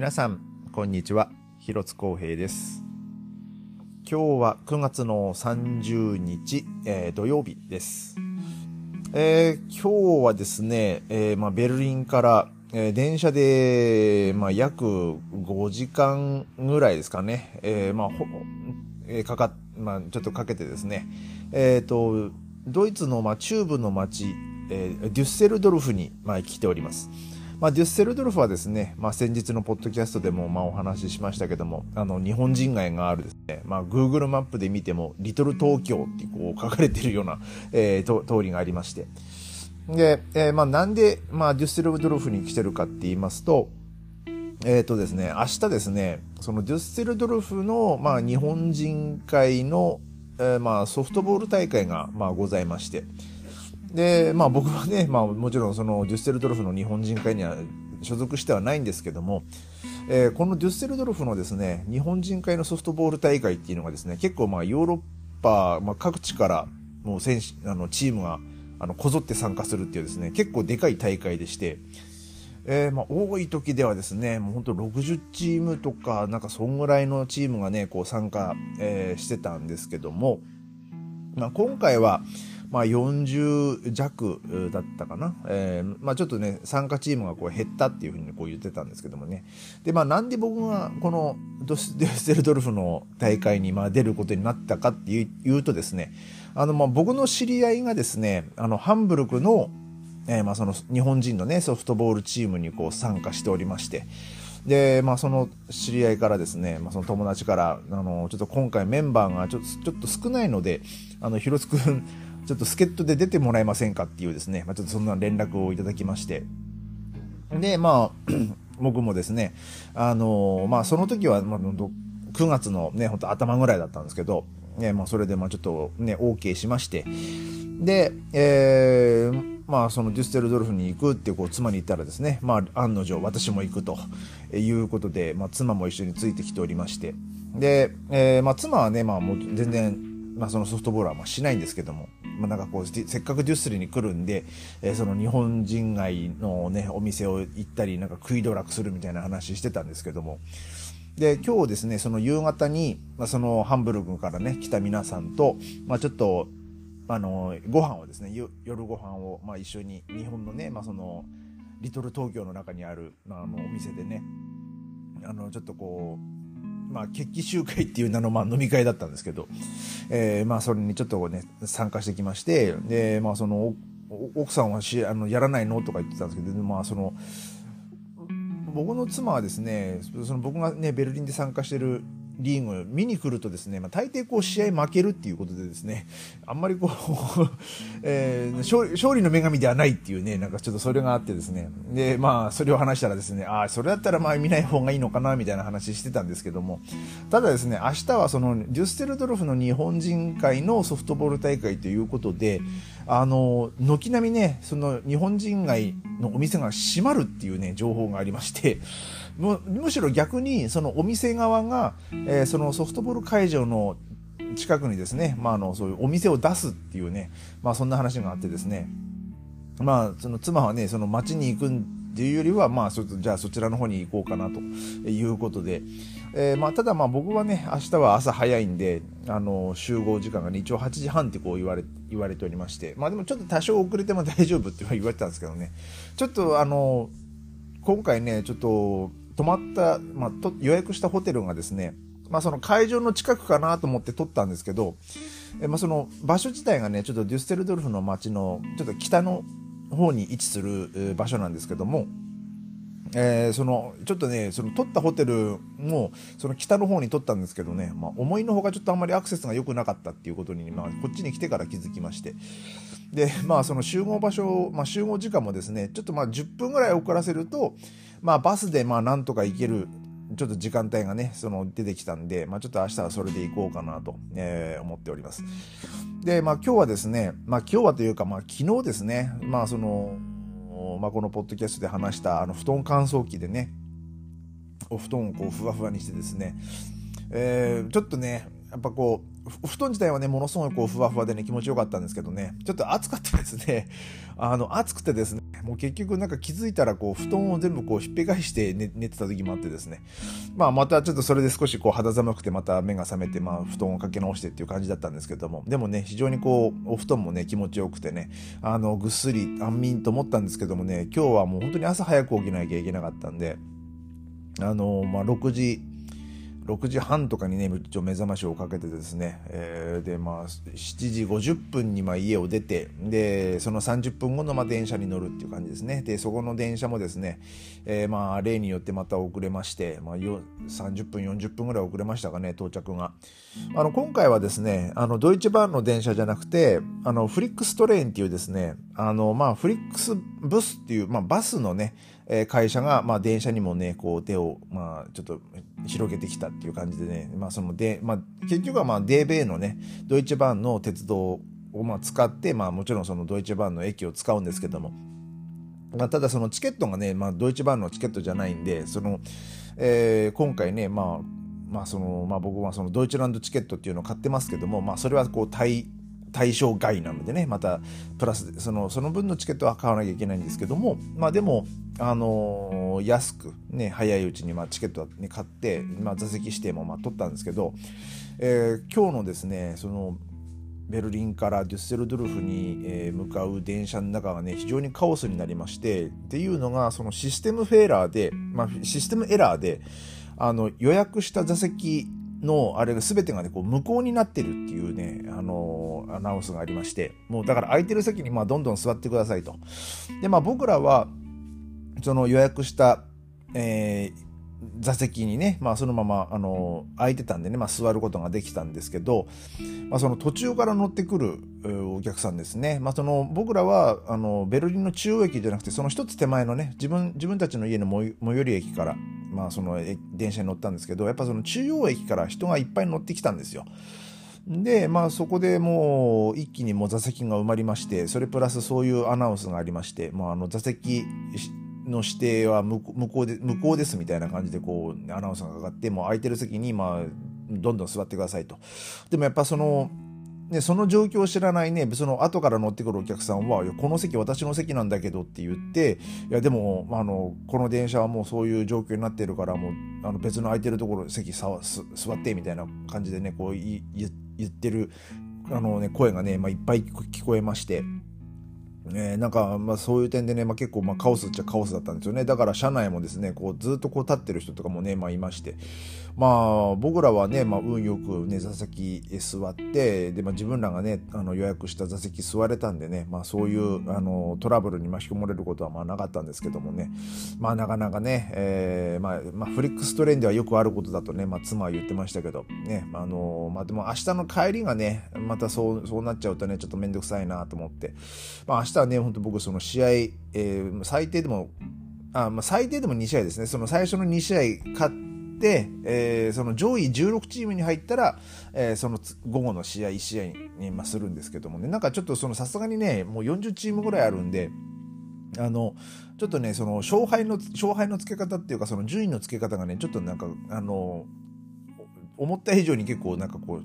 皆さんこんにちは。広津光平です。今日は9月の30日、えー、土曜日です、えー、今日はですね、えー、まあ、ベルリンから、え電車で、まあ、約5時間ぐらいですかね、えまあほえかかまあ、ちょっとかけてですね、えっ、とドイツの、まあ、中部の町、えデュッセルドルフに、まあ、来ております。まあ、デュッセルドルフはですね、まあ、先日のポッドキャストでもまあお話ししましたけども、あの、日本人街があるですね、まあ、Google マップで見ても、リトル東京ってこう書かれてるような、えー、通りがありまして。で、えー、まあ、なんで、まあ、デュッセルドルフに来てるかって言いますと、えっ、ー、とですね、明日ですね、そのデュッセルドルフの、まあ、日本人会の、えー、まあ、ソフトボール大会が、まあ、ございまして、で、まあ僕はね、まあもちろんそのデュッセルドルフの日本人会には所属してはないんですけども、えー、このデュッセルドルフのですね、日本人会のソフトボール大会っていうのがですね、結構まあヨーロッパ、まあ、各地からもう選手、あのチームがあのこぞって参加するっていうですね、結構でかい大会でして、えー、まあ多い時ではですね、もう本当60チームとか、なんかそんぐらいのチームがね、こう参加、えー、してたんですけども、まあ今回は、まあ、40弱だったかな、えーまあ、ちょっとね参加チームがこう減ったっていうふうにこう言ってたんですけどもね。で、まあ、なんで僕がこのドスデステルドルフの大会にまあ出ることになったかっていうとですねあのまあ僕の知り合いがですねあのハンブルクの,、えー、まあその日本人のねソフトボールチームにこう参加しておりまして。で、まあ、その知り合いからですね、まあ、その友達から、あの、ちょっと今回メンバーがちょっと、ちょっと少ないので、あの、広津くん、ちょっと助っ人で出てもらえませんかっていうですね、まあ、ちょっとそんな連絡をいただきまして。で、まあ、僕もですね、あのまあ、その時は、まあ、9月のね、ほんと頭ぐらいだったんですけど、ね、まあ、それで、まあ、ちょっとね、OK しまして、で、えー、まあ、そのデュステルドルフに行くってこう妻に言ったらですね、まあ、案の定私も行くということで、まあ、妻も一緒についてきておりまして、で、えー、まあ、妻はね、まあ、もう全然、まあ、そのソフトボールはまあしないんですけども、まあ、なんかこうせっかくデュッスリに来るんで、えー、その日本人街のねお店を行ったりなんか食い道楽するみたいな話してたんですけども。で今日ですねその夕方に、まあ、そのハンブルグからね来た皆さんと、まあ、ちょっとあのご飯をですね夜ご飯をまを、一緒に日本のね、まあ、そのリトル東京の中にある、まあ、あのお店でねあのちょっとこうまあ、決起集会っていう名の、まあ、飲み会だったんですけど、えー、まあ、それにちょっとね、参加してきまして、で、まあ、その、奥さんはしあのやらないのとか言ってたんですけど、まあ、その、僕の妻はですね、その僕がね、ベルリンで参加してるリーグ見に来るとですね、まあ、大抵こう試合負けるっていうことでですね、あんまりこう えー、勝利、勝利の女神ではないっていうね、なんかちょっとそれがあってですね、で、まあ、それを話したらですね、ああ、それだったらまあ見ない方がいいのかな、みたいな話してたんですけども、ただですね、明日はその、デュステルドルフの日本人会のソフトボール大会ということで、あの、軒並みね、その日本人街のお店が閉まるっていうね、情報がありまして、むしろ逆にそのお店側が、えー、そのソフトボール会場の近くにですね、まあ、あのそういうお店を出すっていうね、まあ、そんな話があってですね、まあ、その妻はねその町に行くっていうよりは、まあ、そじゃあそちらの方に行こうかなということで、えー、まあ、ただまあ僕はね明日は朝早いんであの集合時間が、ね、一応8時半ってこう言われ言われておりましてまあでもちょっと多少遅れても大丈夫って言われてたんですけどね。ちょっとあの今回ねちょっと泊まった、まあ、と予約したホテルがですね、まあ、その会場の近くかなと思って取ったんですけど、えまあ、その場所自体がねちょっとデュステルドルフの街のちょっと北の方に位置する場所なんですけども、えー、そのちょっとねその取ったホテルもその北の方に取ったんですけどね、まあ、思いのほかちょっとあんまりアクセスが良くなかったっていうことに、まあ、こっちに来てから気づきましてでまあその集合場所、まあ、集合時間もですねちょっとまあ10分ぐらい遅らせるとまあバスでまあなんとか行けるちょっと時間帯がね、その出てきたんで、まあちょっと明日はそれで行こうかなと、えー、思っております。で、まあ今日はですね、まあ今日はというか、まあ昨日ですね、まあその、まあこのポッドキャストで話したあの布団乾燥機でね、お布団をこうふわふわにしてですね、えー、ちょっとね、やっぱこう、布団自体はね、ものすごいこう、ふわふわでね、気持ちよかったんですけどね、ちょっと暑かったですね。あの、暑くてですね、もう結局なんか気づいたらこう、布団を全部こう、ひっぺ返して寝寝てた時もあってですね。まあ、またちょっとそれで少しこう、肌寒くてまた目が覚めて、まあ、布団をかけ直してっていう感じだったんですけども、でもね、非常にこう、お布団もね、気持ちよくてね、あの、ぐっすり安眠と思ったんですけどもね、今日はもう本当に朝早く起きなきゃいけなかったんで、あの、まあ、6時、6時半とかにね、一応目覚ましをかけてですね、えー、で、まあ、7時50分にま家を出て、で、その30分後のま電車に乗るっていう感じですね。で、そこの電車もですね、えー、まあ、例によってまた遅れまして、まあ、30分、40分ぐらい遅れましたかね、到着が。あの、今回はですね、あの、ドイツ版の電車じゃなくて、あの、フリックストレインっていうですね、あの、まあ、フリックスブスっていう、まあ、バスのね、え会社が、まあ、電車にもね、こう手を、まあ、ちょっと広げてきたっていう感じでね、まあ、そので、まあ、結局は、まあ、DB のね、ドイツ版の鉄道を、まあ、使って、まあ、もちろんそのドイツ版の駅を使うんですけども、まあ、ただそのチケットがね、まあ、ドイツ版のチケットじゃないんで、その、えー、今回ね、まあ、まあそのまあ、僕はその Deutschlandticket っていうのを買ってますけども、まあ、それはこう対、対象外なのでねまたプラスそのその分のチケットは買わなきゃいけないんですけどもまあでもあのー、安くね早いうちにまチケットは、ね、買って、まあ、座席指定もま取ったんですけど、えー、今日のですねそのベルリンからデュッセルドルフに、え向かう電車の中がね非常にカオスになりましてっていうのがその Systemfehler で、まあ、システムエラーであの予約した座席のあれが全てがねこう無効になってるっていうねあのアナウンスがありましてもうだから空いてる席にまあどんどん座ってくださいと。でまあ僕らはその予約した、えー座席にね、まあ、そのままあの空いてたんでね、まあ、座ることができたんですけど、まあ、その途中から乗ってくるお客さんですね、まあ、その僕らはあのベルリンの中央駅じゃなくてその一つ手前のね自分自分たちの家の最寄り駅から、まあ、その電車に乗ったんですけどやっぱその中央駅から人がいっぱい乗ってきたんですよ。で、まあそこでもう一気にもう座席が埋まりまして、それプラスそういうアナウンスがありまして、もうあの座席の指定は向こうで、向こうですみたいな感じでこう、アナウンスがかかって、もう空いてる席に、まあ、どんどん座ってくださいと。でもやっぱその、ね、その状況を知らないね、その後から乗ってくるお客さんは、この席私の席なんだけどって言って、いやでも、あの、この電車はもうそういう状況になってるから、もう、あの別の空いてるところ席座ってみたいな感じでね、こう言ってる、あのね、声がね、まあ、いっぱい聞こえまして、え、なんか、まあ、そういう点でね、まあ、結構まあカオスっちゃカオスだったんですよね。だから車内もですね、こうずっとこう立ってる人とかもね、まあいまして、まあ僕らはね、まあ運よくね、座席へ座って、で、まあ自分らがね、あの予約した座席座れたんでね、まあそういうあのトラブルに巻き込まれることはまあなかったんですけどもね、まあなかなかね、えー、まあ、まあ、フリックストレーンではよくあることだとね、まあ妻は言ってましたけど、ね、あの、まあでも明日の帰りがね、またそう、そうなっちゃうとね、ちょっとめんどくさいなと思って、まあ明日はね、本当僕その試合、えー、最低でも、あまあ、最低でも2試合ですね。その最初の2試合勝って、えー、その上位16チームに入ったら、えー、その午後の試合1試合に、まあ、するんですけどもね、なんかちょっとそのさすがにね、もう40チームぐらいあるんで、あの、ちょっとね、その勝敗の、勝敗の付け方っていうか、その順位の付け方がね、ちょっとなんか、あの、思った以上に結構なんかこう、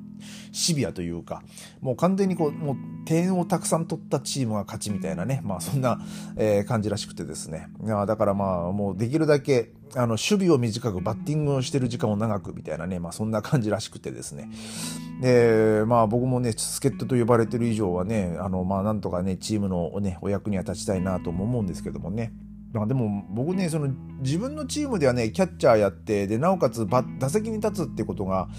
シビアというか、もう完全にこう、もう点をたくさん取ったチームが勝ちみたいなね、まあそんな、えー、感じらしくてですね。だからまあもうできるだけ、あの、守備を短くバッティングをしてる時間を長くみたいなね、まあそんな感じらしくてですね。で、まあ僕もね、助っ人と呼ばれてる以上はね、あの、まあなんとかね、チームのね、お役には立ちたいなとも思うんですけどもね。まあでも僕ね、その自分のチームではね、キャッチャーやって、で、なおかつ打席に立つってことが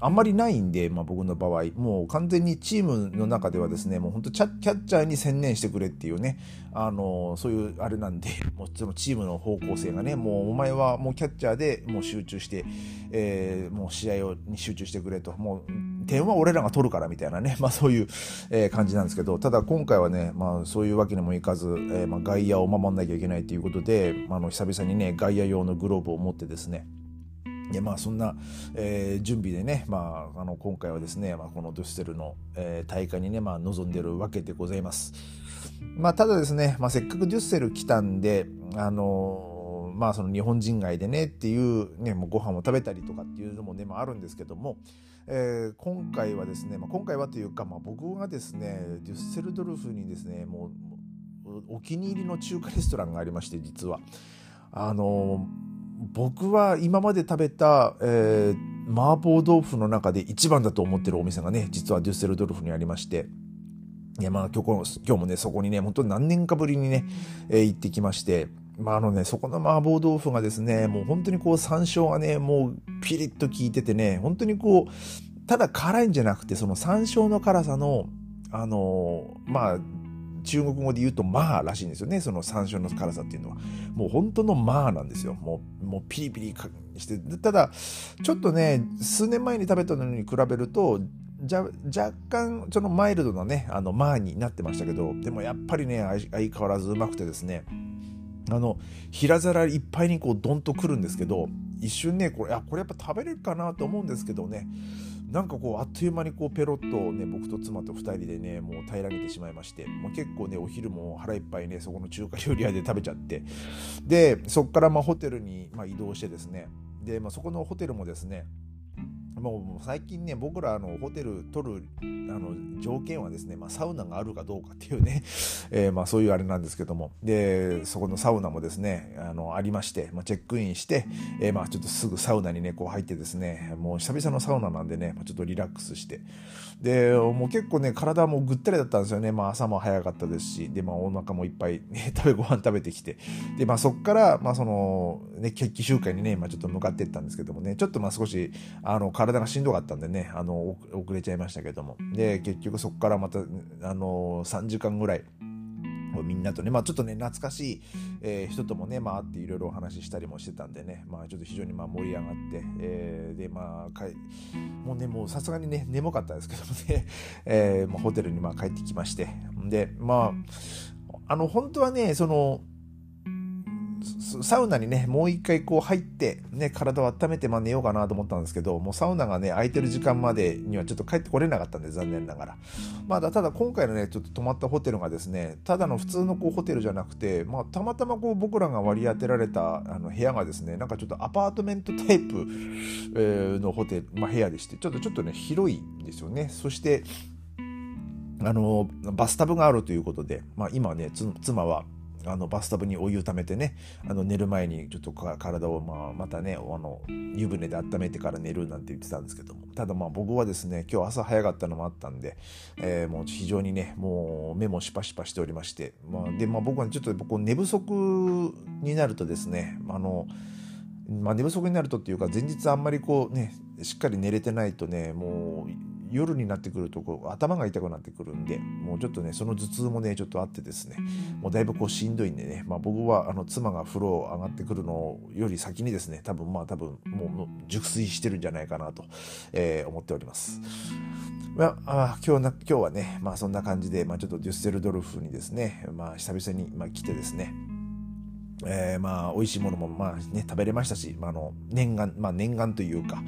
あんまりないんで、まあ僕の場合、もう完全にチームの中ではですね、もう本当キャッチャーに専念してくれっていうね、あの、そういうあれなんで、もうそのチームの方向性がね、もうお前はもうキャッチャーでもう集中して、えー、もう試合をに集中してくれと、もう点は俺らが取るからみたいなね、まあそういう、えー、感じなんですけど、ただ今回はね、まあそういうわけにもいかず、えー、まあ外野を守んなきゃいけないということで、あの久々にね、外野用のグローブを持ってですね、でまあそんな、えー、準備でね、まあ、あの今回はですね、まあ、このドゥッセルの、えー、大会にね、まあ、臨んでるわけでございます。まあ、ただですね、まあ、せっかくデュッセル来たんで、あのまあその日本人街でねっていうね、もうご飯を食べたりとかっていうのもね、まあ、あるんですけども、えー、今回はですね、まあ、今回はというか、まあ、僕がですねデュッセルドルフにですねもうお気に入りの中華レストランがありまして実はあの僕は今まで食べた、えー、麻婆豆腐の中で一番だと思ってるお店がね実はデュッセルドルフにありましていやまあ今日今日もねそこにね本当に何年かぶりにね、えー、行ってきましてまああのね、そこの麻婆豆腐がですね、もう本当にこう山椒がね、もうピリッと効いててね、本当にこう、ただ辛いんじゃなくて、その山椒の辛さの、あのー、まあ、中国語で言うと、まあらしいんですよね。その山椒の辛さっていうのは。もう本当のまあなんですよ。もう、もうピリピリして。ただ、ちょっとね、数年前に食べたのに比べると、じゃ若干そのマイルドなねあのマーになってましたけどでもやっぱりね相変わらずうまくてですねあの平皿いっぱいにこうドンとくるんですけど一瞬ねこれあこれやっぱ食べれるかなと思うんですけどねなんかこうあっという間にこうペロッとね僕と妻と2人でねもう平らげてしまいまして、まあ、結構ねお昼も腹いっぱいねそこの中華料理屋で食べちゃってでそこからまホテルにま移動してですねで、まあ、そこのホテルもですねもう最近ね僕らあのホテル取るあの条件はですね、まあ、サウナがあるかどうかっていうね、えー、まあそういうあれなんですけども。でそこのサウナもですねあのありまして、まあ、チェックインして、えー、まあちょっとすぐサウナにねこう入ってですねもう久々のサウナなんでねちょっとリラックスして。でもう結構ね体もぐったりだったんですよね、まあ、朝も早かったですしで、まあ、お腹もいっぱい、ね、食べご飯食べてきて。で、まあ、そこから、まあそのね、決起集会にね、まあ、ちょっと向かっていったんですけどもね。ちょっとまあ少しあの体がしんどかったんでね、あの、遅れちゃいましたけども。で、結局そこからまた、あの、3時間ぐらい、みんなとね、まあちょっとね、懐かしい、えー、人ともね、まあ会っていろいろお話ししたりもしてたんでね、まあちょっと非常にまあ盛り上がって、えー、で、まあかい、もうね、もうさすがにね、眠かったですけどもね、えー、まあ、ホテルにまあ帰ってきまして、で、まあ、あの、本当はね、その、サウナにね、もう一回こう入って、ね、体を温めてまあ寝ようかなと思ったんですけど、もうサウナがね、空いてる時間までにはちょっと帰ってこれなかったんで、残念ながら。まあ、ただ今回のね、ちょっと泊まったホテルがですね、ただの普通のこうホテルじゃなくて、まあ、たまたまこう僕らが割り当てられたあの部屋がですね、なんかちょっとアパートメントタイプ、えー、のホテル、まあ、部屋でして、ちょっとちょっとね、広いんですよね。そして、あのバスタブがあるということで、まあ、今ね妻はあのバスタブにお湯溜めてねあの寝る前にちょっと体をまあまたねあの湯船で温めてから寝るなんて言ってたんですけども。ただまあ僕はですね今日朝早かったのもあったんで、えー、もう非常にねもう目もシパシパしておりまして、まあ、でまあ僕はちょっと僕寝不足になるとですねあのまあ、寝不足になるとっていうか前日あんまりこうねしっかり寝れてないとねもう夜になってくるとこう頭が痛くなってくるんでもうちょっとねその頭痛もねちょっとあってですねもうだいぶこうしんどいんでね、まあ、僕はあの妻が風呂上がってくるのより先にですね多分まあ多分もう熟睡してるんじゃないかなと、えー、思っております。まあ、今日な今日はね、まあ、そんな感じで、まあ、ちょっとデュッセルドルフにですね、まあ、久々に、まあ、来てですね、えー、まあ美味しいものもまあね食べれましたし、まあ、あの念願まあ念願というか、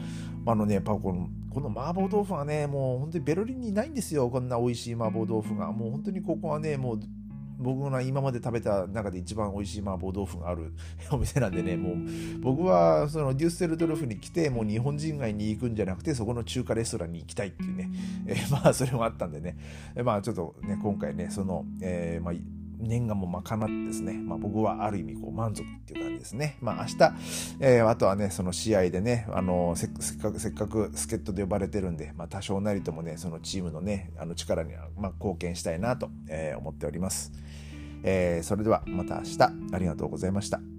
まあ、あのねやっぱこのこの麻婆豆腐はねもう本当にベルリンにないんですよこんな美味しい麻婆豆腐が。もう本当にここはねもう僕が今まで食べた中で一番美味しい麻婆豆腐がある お店なんでねもう僕はそのデュッセルドルフに来てもう日本人街に行くんじゃなくてそこの中華レストランに行きたいっていうね、えー、まあそれもあったんでね、まあちょっとね今回ねその、えー、まあ念願も賄ってですね、まあ、僕はある意味こう満足っていう感じですね。まあ明日、えー、あとはね、その試合でね、あのせっかく、せっかく助っ人で呼ばれてるんで、まあ多少なりともね、そのチームのね、あの力には、まあ、貢献したいなと、えー、思っております。えー、それではまた明日ありがとうございました。